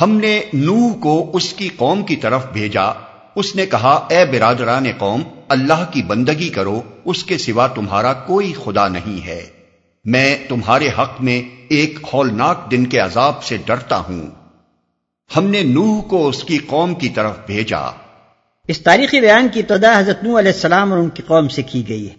ہم نے نوح کو اس کی قوم کی طرف بھیجا۔ اس نے کہا، اے برادران قوم، اللہ کی بندگی کرو، اس کے سوا تمہارا کوئی خدا نہیں ہے۔ میں تمہارے حق میں ایک ہولناک دن کے عذاب سے ڈرتا ہوں۔ ہم نے نوح کو اس کی قوم کی طرف بھیجا۔ اس تاریخی بیان کی ابتدا حضرت نوح علیہ السلام اور ان کی قوم سے کی گئی ہے۔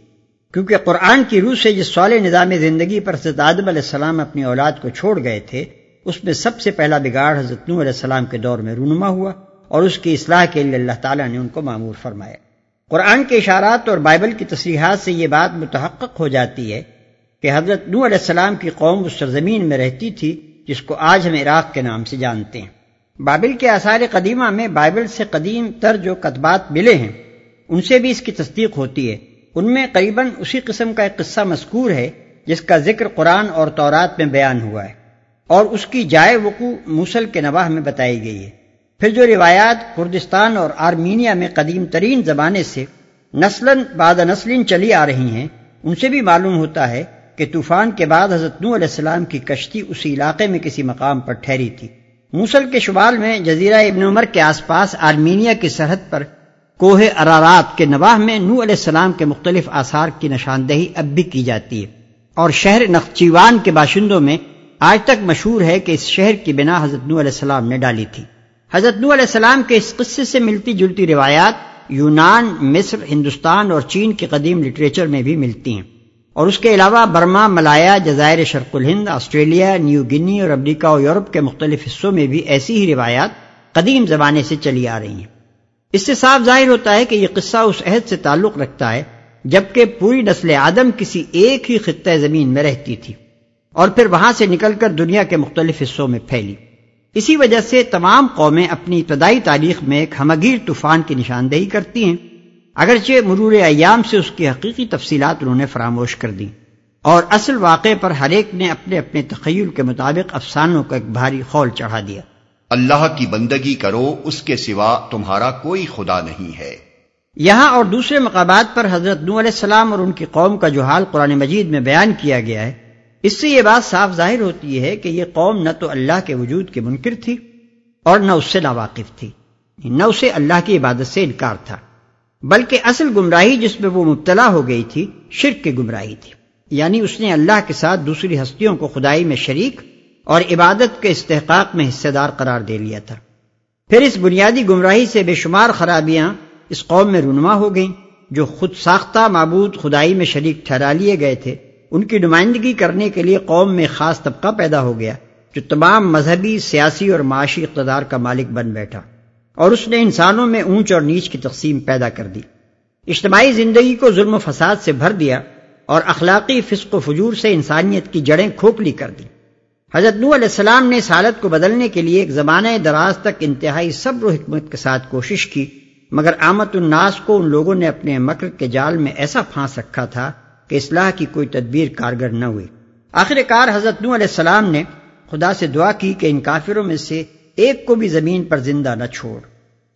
کیونکہ قرآن کی روح سے جس سوال نظام زندگی پر حضرت آدم علیہ السلام اپنی اولاد کو چھوڑ گئے تھے اس میں سب سے پہلا بگاڑ حضرت نوح علیہ السلام کے دور میں رونما ہوا اور اس کی اصلاح کے لیے اللہ تعالیٰ نے ان کو معمور فرمایا۔ قرآن کے اشارات اور بائبل کی تصریحات سے یہ بات متحقق ہو جاتی ہے کہ حضرت نوح علیہ السلام کی قوم اس سرزمین میں رہتی تھی جس کو آج ہم عراق کے نام سے جانتے ہیں۔ بابل کے آثار قدیمہ میں بائبل سے قدیم تر جو کتبات ملے ہیں، ان سے بھی اس کی تصدیق ہوتی ہے۔ ان میں قریباً اسی قسم کا ایک قصہ مذکور ہے جس کا ذکر قرآن اور تورات میں بیان ہوا ہے۔ اور اس کی جائے وقوع موسل کے نواح میں بتائی گئی ہے۔ پھر جو روایات کردستان اور آرمینیا میں قدیم ترین زمانے سے نسل بعد نسل چلی آ رہی ہیں، ان سے بھی معلوم ہوتا ہے کہ طوفان کے بعد حضرت نو علیہ السلام کی کشتی اسی علاقے میں کسی مقام پر ٹھہری تھی۔ موسل کے شمال میں جزیرہ ابن عمر کے آس پاس آرمینیا کی سرحد پر کوہ ارارات کے نواح میں نو علیہ السلام کے مختلف آثار کی نشاندہی اب بھی کی جاتی ہے۔ اور شہر نقچیوان کے باشندوں میں آج تک مشہور ہے کہ اس شہر کی بنا حضرت نو علیہ السلام نے ڈالی تھی۔ حضرت نو علیہ السلام کے اس قصے سے ملتی جلتی روایات یونان، مصر، ہندوستان اور چین کے قدیم لٹریچر میں بھی ملتی ہیں۔ اور اس کے علاوہ برما، ملایا، جزائر شرق الہند، آسٹریلیا، نیو گنی اور امریکہ اور یورپ کے مختلف حصوں میں بھی ایسی ہی روایات قدیم زمانے سے چلی آ رہی ہیں۔ اس سے صاف ظاہر ہوتا ہے کہ یہ قصہ اس عہد سے تعلق رکھتا ہے، جبکہ پوری نسل آدم کسی ایک ہی خطہ زمین میں رہتی تھی۔ اور پھر وہاں سے نکل کر دنیا کے مختلف حصوں میں پھیلی۔ اسی وجہ سے تمام قومیں اپنی ابتدائی تاریخ میں ایک ہمگیر طوفان کی نشاندہی کرتی ہیں۔ اگرچہ مرور ایام سے اس کی حقیقی تفصیلات انہوں نے فراموش کر دی اور اصل واقعے پر ہر ایک نے اپنے اپنے تخیل کے مطابق افسانوں کا ایک بھاری خول چڑھا دیا۔ اللہ کی بندگی کرو اس کے سوا تمہارا کوئی خدا نہیں ہے۔ یہاں اور دوسرے مقامات پر حضرت نو علیہ السلام اور ان کی قوم کا جو حال قرآن مجید میں بیان کیا گیا ہے اس سے یہ بات صاف ظاہر ہوتی ہے کہ یہ قوم نہ تو اللہ کے وجود کے منکر تھی اور نہ اس سے ناواقف تھی، نہ اسے اللہ کی عبادت سے انکار تھا، بلکہ اصل گمراہی جس میں وہ مبتلا ہو گئی تھی، شرک کی گمراہی تھی۔ یعنی اس نے اللہ کے ساتھ دوسری ہستیوں کو خدائی میں شریک اور عبادت کے استحقاق میں حصے دار قرار دے لیا تھا۔ پھر اس بنیادی گمراہی سے بے شمار خرابیاں اس قوم میں رونما ہو گئیں، جو خود ساختہ معبود خدائی میں شریک ٹھہرا لیے گئے تھے۔ ان کی نمائندگی کرنے کے لیے قوم میں خاص طبقہ پیدا ہو گیا جو تمام مذہبی، سیاسی اور معاشی اقتدار کا مالک بن بیٹھا اور اس نے انسانوں میں اونچ اور نیچ کی تقسیم پیدا کر دی۔ اجتماعی زندگی کو ظلم و فساد سے بھر دیا اور اخلاقی فسق و فجور سے انسانیت کی جڑیں کھوکھلی کر دی حضرت نو علیہ السلام نے اس حالت کو بدلنے کے لیے ایک زمانہ دراز تک انتہائی صبر و حکمت کے ساتھ کوشش کی، مگر آمد الناس کو ان لوگوں نے اپنے مکر کے جال میں ایسا پھانس رکھا تھا کہ اصلاح کی کوئی تدبیر کارگر نہ ہوئی آخر کار حضرت نو علیہ السلام نے خدا سے دعا کی کہ ان کافروں میں سے ایک کو بھی زمین پر زندہ نہ چھوڑ۔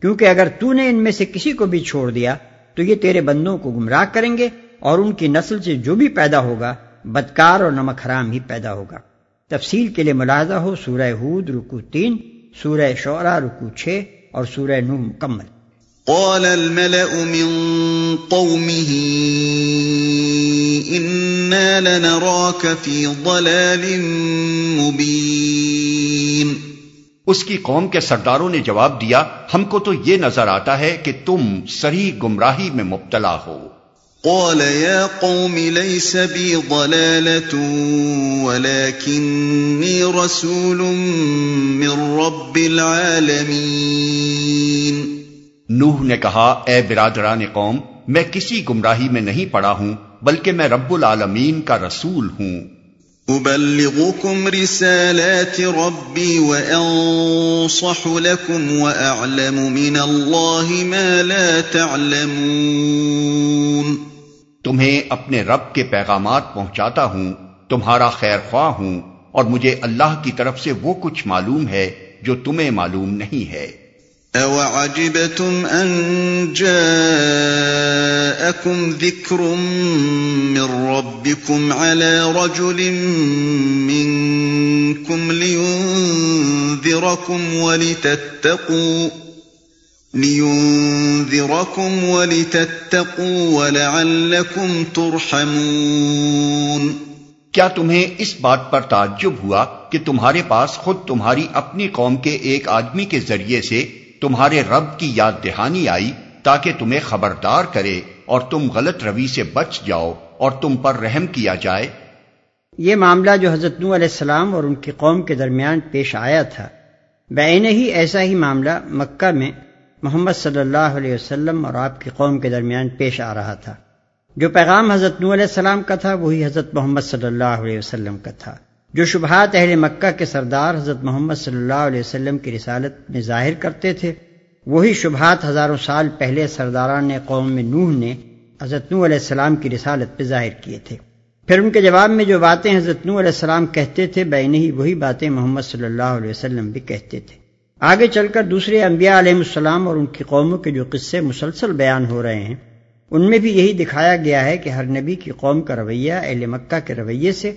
کیونکہ اگر تو نے ان میں سے کسی کو بھی چھوڑ دیا، تو یہ تیرے بندوں کو گمراہ کریں گے اور ان کی نسل سے جو بھی پیدا ہوگا، بدکار اور نمک حرام ہی پیدا ہوگا۔ تفصیل کے لیے ملاحظہ ہو، سورہ ہود رکو تین، سورہ شعرا رکو چھ اور سورہ نو مکمل۔ قال الملأ من قومه إنا لنراك في ضلال مبين اس کی قوم کے سرداروں نے جواب دیا ہم کو تو یہ نظر آتا ہے کہ تم سری گمراہی میں مبتلا ہو۔ قال يا قوم ليس بي ضلالة ولكني رسول من رب العالمين۔ نوح نے کہا اے برادران قوم میں کسی گمراہی میں نہیں پڑا ہوں۔ بلکہ میں رب العالمین کا رسول ہوں۔ أبلغكم رسالات ربي وأنصح لكم وأعلم من الله ما لا تعلمون۔ تمہیں اپنے رب کے پیغامات پہنچاتا ہوں تمہارا خیر خواہ ہوں اور مجھے اللہ کی طرف سے وہ کچھ معلوم ہے جو تمہیں معلوم نہیں ہے۔ أَوَعَجِبَتُمْ أَن جَاءَكُمْ ذِكْرٌ مِّن رَّبِّكُمْ عَلَىٰ رَجُلٍ مِّنكُمْ لِيُنذِرَكُمْ وَلِتَتَّقُوا لِيُنذِرَكُمْ وَلِتَتَّقُوا وَلَعَلَّكُمْ تُرْحَمُونَ کیا تمہیں اس بات پر تعجب ہوا کہ تمہارے پاس خود تمہاری اپنی قوم کے ایک آدمی کے ذریعے سے تمہارے رب کی یاد دہانی آئی تاکہ تمہیں خبردار کرے؟ اور تم غلط روی سے بچ جاؤ اور تم پر رحم کیا جائے۔ یہ معاملہ جو حضرت نو علیہ السلام اور ان کی قوم کے درمیان پیش آیا تھا بین ہی ایسا ہی معاملہ مکہ میں محمد صلی اللہ علیہ وسلم اور آپ کی قوم کے درمیان پیش آ رہا تھا۔ جو پیغام حضرت نو علیہ السلام کا تھا، وہی حضرت محمد صلی اللہ علیہ وسلم کا تھا۔ جو شبہات اہل مکہ کے سردار حضرت محمد صلی اللہ علیہ وسلم کی رسالت میں ظاہر کرتے تھے وہی شبہات ہزاروں سال پہلے سرداران قوم نوح نے حضرت نو علیہ السلام کی رسالت پہ ظاہر کیے تھے۔ پھر ان کے جواب میں جو باتیں حضرت نو علیہ السلام کہتے تھے، بین ہی وہی باتیں محمد صلی اللہ علیہ وسلم بھی کہتے تھے۔ آگے چل کر دوسرے انبیاء علیہ السلام اور ان کی قوموں کے جو قصے مسلسل بیان ہو رہے ہیں، ان میں بھی یہی دکھایا گیا ہے کہ ہر نبی کی قوم کا رویہ اہل مکہ کے رویے سے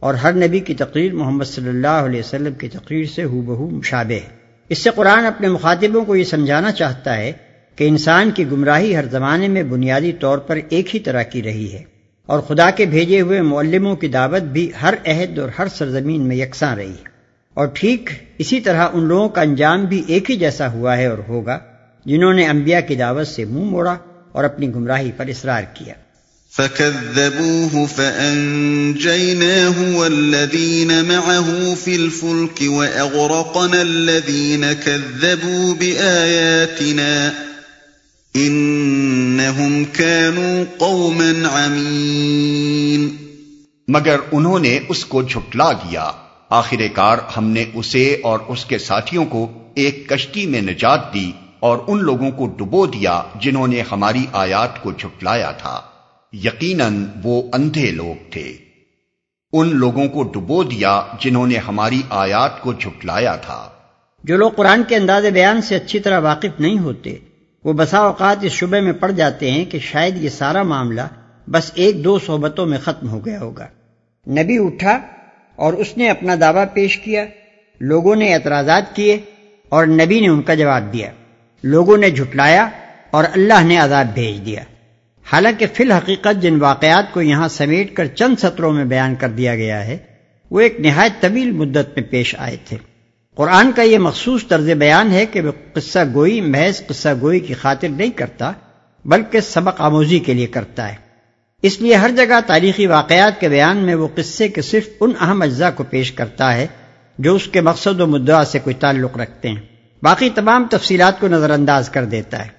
اور ہر نبی کی تقریر محمد صلی اللہ علیہ وسلم کی تقریر سے ہو بہو مشابہ ہے۔ اس سے قرآن اپنے مخاطبوں کو یہ سمجھانا چاہتا ہے کہ انسان کی گمراہی ہر زمانے میں بنیادی طور پر ایک ہی طرح کی رہی ہے اور خدا کے بھیجے ہوئے معلموں کی دعوت بھی ہر عہد اور ہر سرزمین میں یکساں رہی ہے۔ اور ٹھیک اسی طرح ان لوگوں کا انجام بھی ایک ہی جیسا ہوا ہے اور ہوگا جنہوں نے انبیاء کی دعوت سے منہ موڑا اور اپنی گمراہی پر اصرار کیا۔ فكذبوه فأنجيناه والذين معه في الفلك وأغرقنا الذين كذبوا بآياتنا إنهم كانوا قوما عمين مگر انہوں نے اس کو جھٹلا دیا۔ آخر کار ہم نے اسے اور اس کے ساتھیوں کو ایک کشتی میں نجات دی اور ان لوگوں کو ڈبو دیا جنہوں نے ہماری آیات کو جھٹلایا تھا۔ یقیناً وہ اندھے لوگ تھے۔ ان لوگوں کو ڈبو دیا جنہوں نے ہماری آیات کو جھٹلایا تھا۔ جو لوگ قرآن کے انداز بیان سے اچھی طرح واقف نہیں ہوتے، وہ بسا اوقات اس شبے میں پڑ جاتے ہیں کہ شاید یہ سارا معاملہ بس ایک دو صحبتوں میں ختم ہو گیا ہوگا۔ نبی اٹھا اور اس نے اپنا دعویٰ پیش کیا، لوگوں نے اعتراضات کیے اور نبی نے ان کا جواب دیا۔ لوگوں نے جھٹلایا اور اللہ نے عذاب بھیج دیا۔ حالانکہ فی الحقیقت جن واقعات کو یہاں سمیٹ کر چند سطروں میں بیان کر دیا گیا ہے، وہ ایک نہایت طویل مدت میں پیش آئے تھے۔ قرآن کا یہ مخصوص طرز بیان ہے کہ وہ قصہ گوئی، محض قصہ گوئی کی خاطر نہیں کرتا، بلکہ سبق آموزی کے لیے کرتا ہے۔ اس لیے ہر جگہ تاریخی واقعات کے بیان میں وہ قصے کے صرف ان اہم اجزاء کو پیش کرتا ہے جو اس کے مقصد و مدعا سے کوئی تعلق رکھتے ہیں۔ باقی تمام تفصیلات کو نظر انداز کر دیتا ہے۔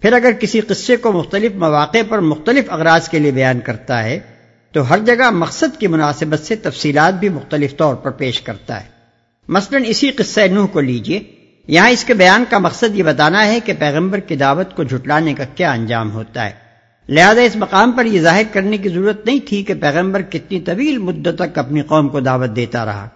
پھر اگر کسی قصے کو مختلف مواقع پر مختلف اغراض کے لیے بیان کرتا ہے، تو ہر جگہ مقصد کی مناسبت سے تفصیلات بھی مختلف طور پر پیش کرتا ہے۔ مثلا اسی قصہ نوح کو لیجیے۔ یہاں اس کے بیان کا مقصد یہ بتانا ہے کہ پیغمبر کی دعوت کو جھٹلانے کا کیا انجام ہوتا ہے۔ لہذا اس مقام پر یہ ظاہر کرنے کی ضرورت نہیں تھی کہ پیغمبر کتنی طویل مدت تک اپنی قوم کو دعوت دیتا رہا۔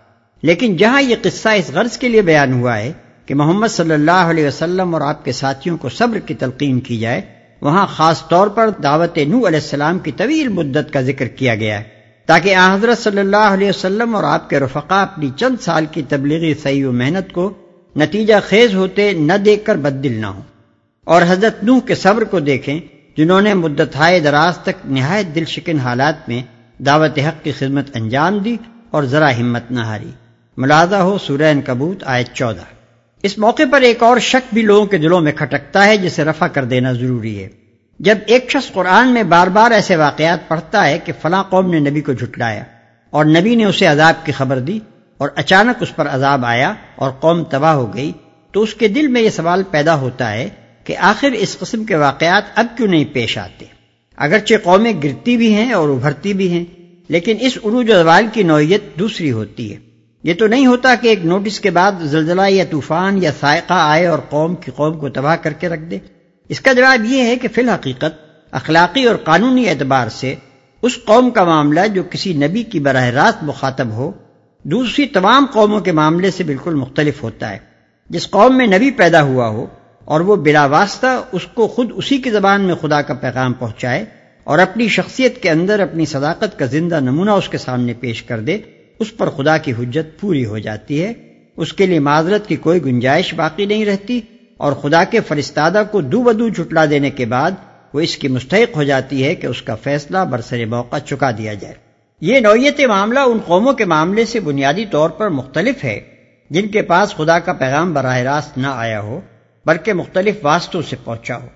لیکن جہاں یہ قصہ اس غرض کے لیے بیان ہوا ہے کہ محمد صلی اللہ علیہ وسلم اور آپ کے ساتھیوں کو صبر کی تلقین کی جائے، وہاں خاص طور پر دعوت نو علیہ السلام کی طویل مدت کا ذکر کیا گیا ہے۔ تاکہ حضرت صلی اللہ علیہ وسلم اور آپ کے رفقا اپنی چند سال کی تبلیغی صحیح و محنت کو نتیجہ خیز ہوتے نہ دیکھ کر بد دل نہ ہو۔ اور حضرت نوح کے صبر کو دیکھیں، جنہوں نے مدت ہائے دراز تک نہایت دل شکن حالات میں دعوت حق کی خدمت انجام دی اور ذرا ہمت نہ ہاری۔ ملازہ ہو سورین کبوت آئے چودہ۔ اس موقع پر ایک اور شک بھی لوگوں کے دلوں میں کھٹکتا ہے، جسے رفع کر دینا ضروری ہے۔ جب ایک شخص قرآن میں بار بار ایسے واقعات پڑھتا ہے کہ فلاں قوم نے نبی کو جھٹلایا اور نبی نے اسے عذاب کی خبر دی اور اچانک اس پر عذاب آیا اور قوم تباہ ہو گئی، تو اس کے دل میں یہ سوال پیدا ہوتا ہے کہ آخر اس قسم کے واقعات اب کیوں نہیں پیش آتے؟ اگرچہ قومیں گرتی بھی ہیں اور ابھرتی بھی ہیں، لیکن اس عروج و زوال کی نوعیت دوسری ہوتی ہے۔ یہ تو نہیں ہوتا کہ ایک نوٹس کے بعد زلزلہ یا طوفان یا سائقہ آئے اور قوم کی قوم کو تباہ کر کے رکھ دے۔ اس کا جواب یہ ہے کہ فی الحقیقت اخلاقی اور قانونی اعتبار سے اس قوم کا معاملہ جو کسی نبی کی براہ راست مخاطب ہو، دوسری تمام قوموں کے معاملے سے بالکل مختلف ہوتا ہے۔ جس قوم میں نبی پیدا ہوا ہو اور وہ بلا واسطہ اس کو خود اسی کی زبان میں خدا کا پیغام پہنچائے اور اپنی شخصیت کے اندر اپنی صداقت کا زندہ نمونہ اس کے سامنے پیش کر دے اس پر خدا کی حجت پوری ہو جاتی ہے۔ اس کے لیے معذرت کی کوئی گنجائش باقی نہیں رہتی اور خدا کے فرستادہ کو دو بدو جھٹلا دینے کے بعد وہ اس کی مستحق ہو جاتی ہے کہ اس کا فیصلہ برسر موقع چکا دیا جائے۔ یہ نوعیت معاملہ ان قوموں کے معاملے سے بنیادی طور پر مختلف ہے، جن کے پاس خدا کا پیغام براہ راست نہ آیا ہو، بلکہ مختلف واسطوں سے پہنچا ہو۔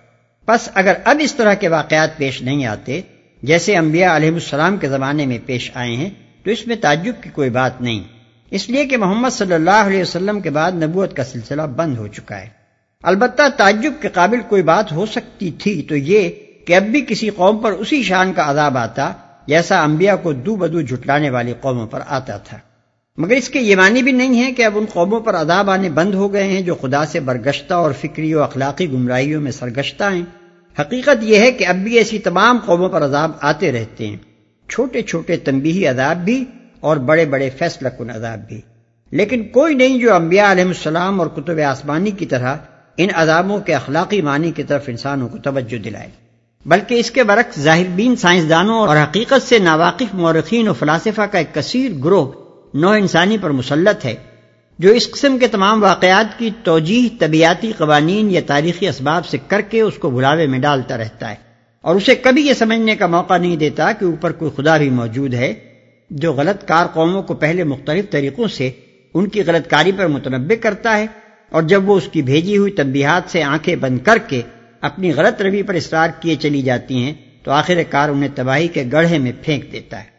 بس اگر اب اس طرح کے واقعات پیش نہیں آتے، جیسے انبیاء علیہ السلام کے زمانے میں پیش آئے ہیں تو اس میں تعجب کی کوئی بات نہیں۔ اس لیے کہ محمد صلی اللہ علیہ وسلم کے بعد نبوت کا سلسلہ بند ہو چکا ہے۔ البتہ تعجب کے قابل کوئی بات ہو سکتی تھی تو یہ کہ اب بھی کسی قوم پر اسی شان کا عذاب آتا جیسا انبیاء کو دو بدو جھٹلانے والی قوموں پر آتا تھا۔ مگر اس کے یہ معنی بھی نہیں ہے کہ اب ان قوموں پر عذاب آنے بند ہو گئے ہیں جو خدا سے برگشتہ اور فکری و اخلاقی گمراہیوں میں سرگشتہ ہیں۔ حقیقت یہ ہے کہ اب بھی ایسی تمام قوموں پر عذاب آتے رہتے ہیں۔ چھوٹے چھوٹے تنبیہی عذاب بھی اور بڑے بڑے فیصلہ کن عذاب بھی۔ لیکن کوئی نہیں جو انبیاء علیہ السلام اور کتب آسمانی کی طرح ان عذابوں کے اخلاقی معنی کی طرف انسانوں کو توجہ دلائے، بلکہ اس کے برعکس ظاہر بین سائنسدانوں اور حقیقت سے ناواقف مورخین و فلاسفہ کا ایک کثیر گروہ نو انسانی پر مسلط ہے، جو اس قسم کے تمام واقعات کی توجیح طبیعتی قوانین یا تاریخی اسباب سے کر کے اس کو بلاوے میں ڈالتا رہتا ہے۔ اور اسے کبھی یہ سمجھنے کا موقع نہیں دیتا کہ اوپر کوئی خدا بھی موجود ہے جو غلط کار قوموں کو پہلے مختلف طریقوں سے ان کی غلط کاری پر متنوع کرتا ہے اور جب وہ اس کی بھیجی ہوئی تنبیہات سے آنکھیں بند کر کے اپنی غلط روی پر اصرار کیے چلی جاتی ہیں تو آخر کار انہیں تباہی کے گڑھے میں پھینک دیتا ہے۔